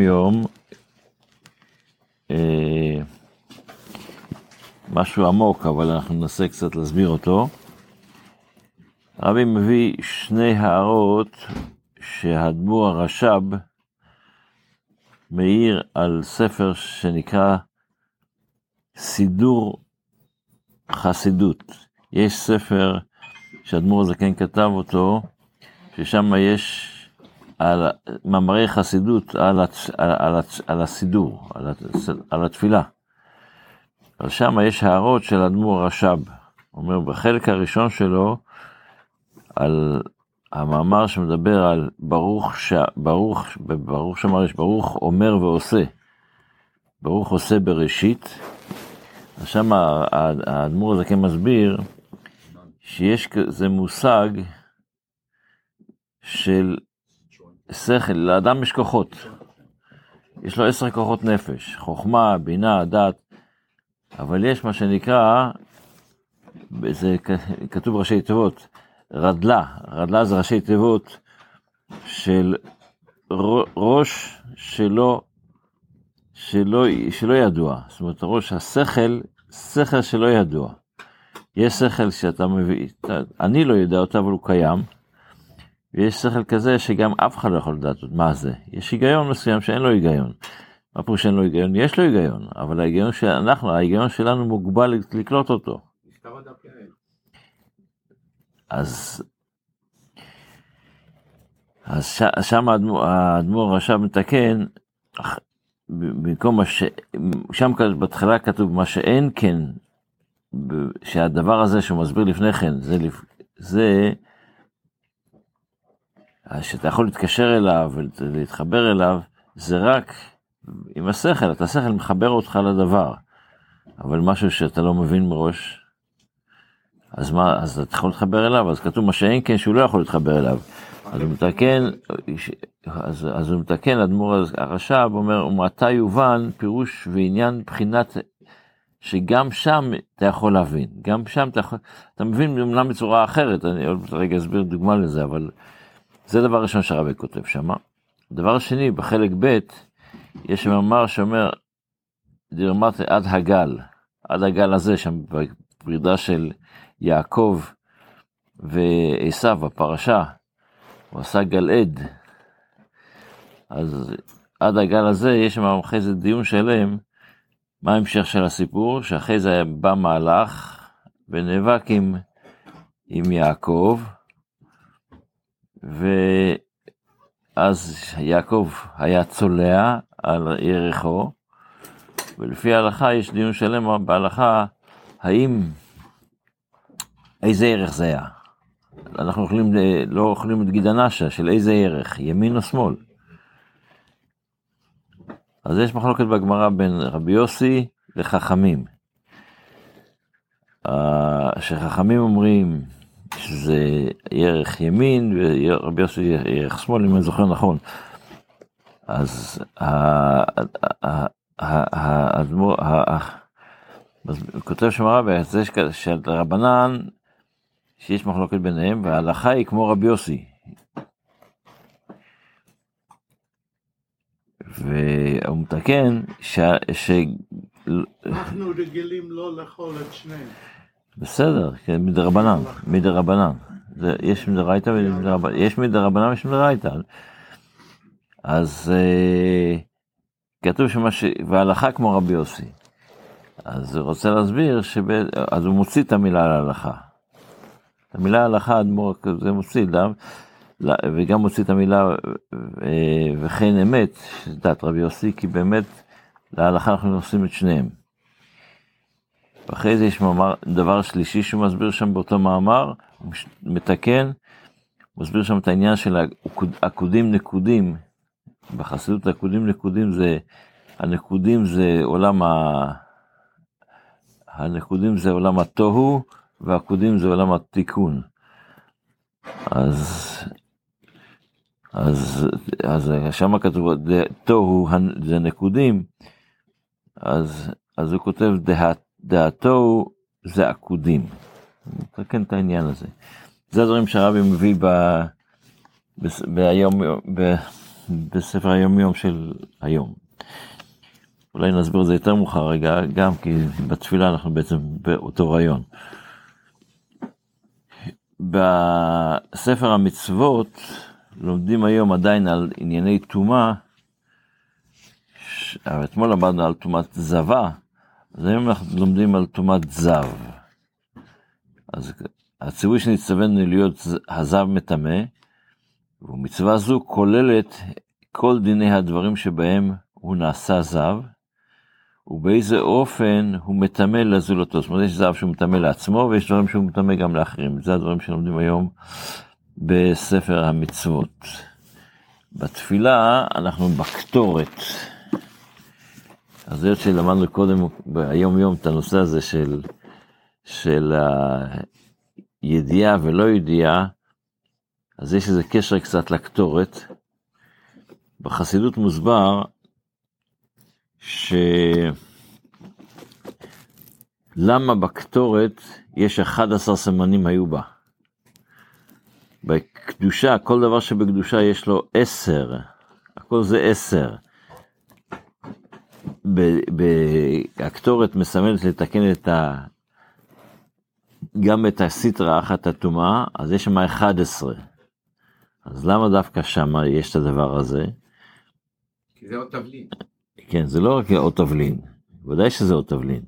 יום אה, משהו עמוק, אבל אנחנו ננסה קצת להסביר אותו. הרבי מביא שני הערות שהאדמו"ר הרש"ב מעיר על ספר שנקרא סידור חסידות. יש ספר שאדמו"ר הזקן כתב אותו, ששם יש על מאמרי חסידות על, הצ, על, על, על הסידור, על, על התפילה. אבל שם יש הערות של אדמו"ר הרש"ב. אומר בחלק הראשון שלו, על המאמר שמדבר על ברוך, ש... ברוך, ברוך שמר יש ברוך אומר ועושה. ברוך עושה בראשית. אז שם האדמו"ר הזה כן מסביר שיש כזה מושג של שכל, לאדם יש כוחות. יש לו עשר כוחות נפש, חוכמה, בינה, דת, אבל יש מה שנקרא, זה כתוב ראשי תיבות, רדלה, רדלה זה ראשי תיבות של ראש שלא, שלא, שלא ידוע, זאת אומרת ראש השכל, שכל שלא ידוע. יש שכל שאתה מביא, אני לא יודע אותו אבל הוא קיים, ויש שכל כזה שגם אף אחד לא יכול לדעת מה זה. יש היגיון מסוים שאין לו היגיון. מה פירוש שאין לו היגיון? יש לו היגיון, אבל ההיגיון שאנחנו, ההיגיון שלנו מוגבל לקלוט אותו. אז, אז ש, שם האדמו"ר עכשיו מתקן, במקום מה ש... שם בתחילה כתוב מה שאין כן, שהדבר הזה שהוא מסביר לפני כן, זה, זה שאתה יכול להתקשר אליו ולהתחבר אליו, זה רק עם השכל, אתה השכל מחבר אותך לדבר, אבל משהו שאתה לא מבין מראש, אז מה, אז אתה יכול להתחבר אליו, אז כתוב מה שאין כן שהוא לא יכול להתחבר אליו. אז הוא מתקן, אז, אז הוא מתקן, אדמו"ר הרש"ב אומר, ומעתה יובן פירוש ועניין מבחינת שגם שם אתה יכול להבין, גם שם אתה יכול, אתה מבין אמנם בצורה אחרת, אני עוד רגע אסביר דוגמה לזה, אבל זה דבר ראשון שהרבי כותב שם. דבר שני, בחלק ב', יש מאמר שאומר, דירמת עד הגל, עד הגל הזה, שם בפרידה של יעקב ועשו בפרשה, הוא עשה גל עד. אז עד הגל הזה יש שם אחרי זה דיון שלם, מה ההמשך של הסיפור, שאחרי זה בא מהלך ונאבק עם, עם יעקב, ואז יעקב היה צולע על ירחו, ולפי ההלכה יש דיון שלם בהלכה, האם, איזה ערך זה היה? אנחנו אוכלים, לא אוכלים את גיד הנשה, של איזה ערך, ימין או שמאל. אז יש מחלוקת בגמרא בין רבי יוסי לחכמים. שחכמים אומרים שזה ערך ימין ורבי יוסי ערך שמאל, אם אני זוכר נכון. אז האדמו"ר, כותב שם הרבי, זה רבנן, שיש מחלוקת ביניהם, וההלכה היא כמו רבי יוסי. והוא מתקן. ש... אנחנו רגילים לא לאכול את שניהם. בסדר, כן, מדרבנן, מדרבנן. יש מדרייתא ומדרבנן, יש מדרבנן ויש מדרייתא. אז אה, כתוב שמה ש... והלכה כמו רבי יוסי. אז הוא רוצה להסביר, שב... אז הוא מוציא את המילה להלכה. את המילה הלכה, אדמו"ר זה מוציא, למה? וגם מוציא את המילה אה, וכן אמת, שדעת רבי יוסי, כי באמת להלכה אנחנו עושים את שניהם. ואחרי זה יש מאמר, דבר שלישי שהוא מסביר שם באותו מאמר, הוא מתקן, הוא מסביר שם את העניין של עקודים נקודים, בחסידות עקודים נקודים זה, הנקודים זה עולם ה... הנקודים זה עולם התוהו, והעקודים זה עולם התיקון. אז, אז, אז שם כתוב, תוהו זה נקודים, אז, אז הוא כותב, דעת דעתו זה עקודים. מתקן את העניין הזה. זה הדברים שהרבי מביא ב... ב... ביום, ב... בספר היומיום של היום. אולי נסביר את זה יותר מאוחר רגע, גם כי בתפילה אנחנו בעצם באותו רעיון. בספר המצוות לומדים היום עדיין על ענייני טומאה, אתמול למדנו על טומאת זבה, אז היום אנחנו לומדים על טומאת זב. אז הציווי שנצטווינו להיות הזב מטמא, ומצווה זו כוללת כל דיני הדברים שבהם הוא נעשה זב, ובאיזה אופן הוא מטמא לזולתו. זאת אומרת, יש זב שהוא מטמא לעצמו, ויש דברים שהוא מטמא גם לאחרים. זה הדברים שלומדים היום בספר המצוות. בתפילה אנחנו בקטורת. אז זה שלמדנו קודם ביום יום את הנושא הזה של, של הידיעה ולא ידיעה, אז יש איזה קשר קצת לקטורת. בחסידות מוסבר שלמה בקטורת יש 11 סימנים היו בה. בקדושה, כל דבר שבקדושה יש לו 10, הכל זה 10. הקטורת מסמלת לתקן את ה... גם את הסיטרה אחת הטומאה, אז יש שם 11. אז למה דווקא שם יש את הדבר הזה? כי זה עוד תבלין. כן, זה לא רק עוד תבלין, ודאי שזה עוד תבלין,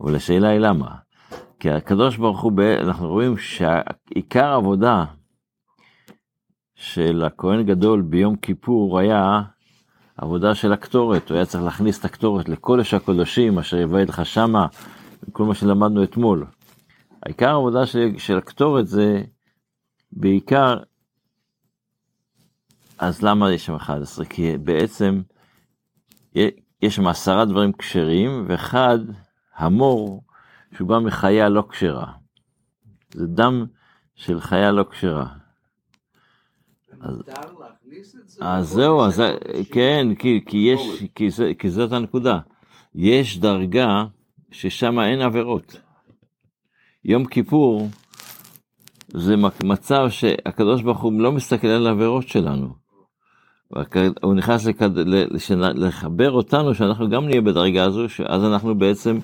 אבל השאלה היא למה. כי הקדוש ברוך הוא, אנחנו רואים שעיקר העבודה של הכהן גדול ביום כיפור היה עבודה של הקטורת, הוא היה צריך להכניס את הקטורת לקודש הקודשים אשר יבעד לך שמה, כל מה שלמדנו אתמול. העיקר העבודה של, של הקטורת זה בעיקר, אז למה יש שם 11? כי בעצם יש שם עשרה דברים כשרים, ואחד, המור, שהוא בא מחיה לא כשרה. זה דם של חיה לא כשרה. אז, אז זהו, אז כן, כי, כי יש, כי, זה, כי זאת הנקודה. יש דרגה ששם אין עבירות. יום כיפור זה מצב שהקדוש ברוך הוא לא מסתכל על העבירות שלנו. הוא נכנס לכד... לחבר אותנו שאנחנו גם נהיה בדרגה הזו, שאז אנחנו בעצם,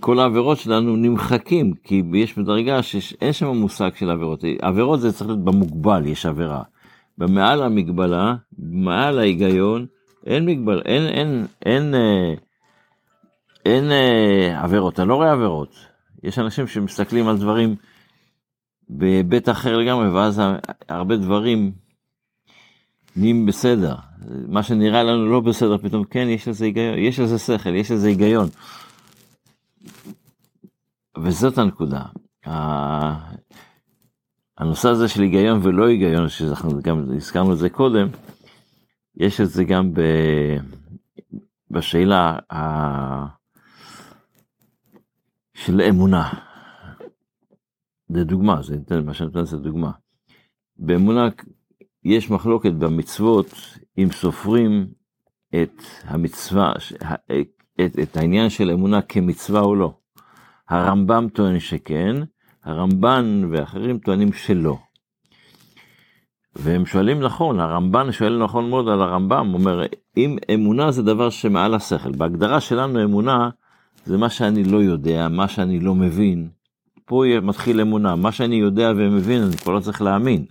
כל העבירות שלנו נמחקים, כי יש בדרגה שאין שם מושג של עבירות. עבירות זה צריך להיות במוגבל, יש עבירה. במעל המגבלה, מעל ההיגיון, אין מגבלה, אין, אין, אין, אין, אה, אין אה, עבירות, אני לא רואה עבירות. יש אנשים שמסתכלים על דברים בהיבט אחר לגמרי, ואז הרבה דברים נהיים בסדר. מה שנראה לנו לא בסדר, פתאום כן, יש לזה היגיון, יש לזה שכל, יש לזה היגיון. וזאת הנקודה. הנושא הזה של היגיון ולא היגיון, שאנחנו גם הזכרנו את זה קודם, יש את זה גם ב... בשאלה ה... של אמונה. זה דוגמה, זה מה שאני נותן זה דוגמה. באמונה יש מחלוקת במצוות אם סופרים את המצווה, את, את העניין של אמונה כמצווה או לא. הרמב"ם טוען שכן, הרמב"ן ואחרים טוענים שלא. והם שואלים נכון, הרמב"ן שואל נכון מאוד על הרמב"ם, אומר, אם אמונה זה דבר שמעל השכל, בהגדרה שלנו אמונה זה מה שאני לא יודע, מה שאני לא מבין. פה מתחיל אמונה, מה שאני יודע ומבין אני כבר לא צריך להאמין.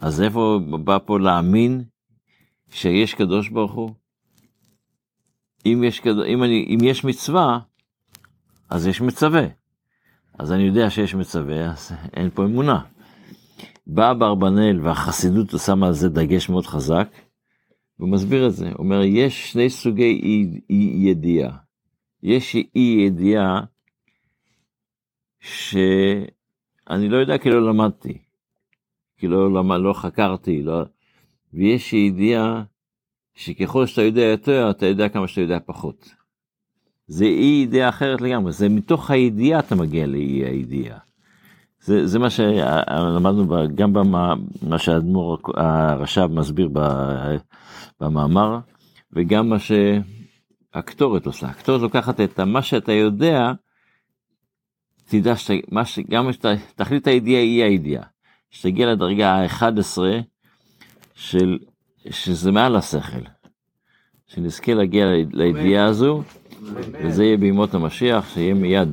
אז איפה בא פה להאמין שיש קדוש ברוך הוא? אם יש, אם אני, אם יש מצווה, אז יש מצווה. אז אני יודע שיש מצווה, אז אין פה אמונה. בא אברבנאל והחסידות שמה על זה דגש מאוד חזק, והוא מסביר את זה, הוא אומר, יש שני סוגי אי, אי ידיעה. יש אי ידיעה שאני לא יודע כי לא למדתי. כי לא, לא, לא חקרתי, לא... ויש ידיעה שככל שאתה יודע יותר, אתה יודע כמה שאתה יודע פחות. זה אי ידיעה אחרת לגמרי, זה מתוך הידיעה אתה מגיע לאי הידיעה. זה, זה מה שלמדנו גם במה מה שהאדמו"ר הרש"ב מסביר במאמר, וגם מה שהקטורת עושה. הקטורת לוקחת את מה שאתה יודע, תדע שגם תכלית הידיעה היא הידיעה. כשתגיע לדרגה ה-11, של, שזה מעל השכל. שנזכה להגיע לידיעה הזו, וזה יהיה בימות המשיח, שיהיה מיד.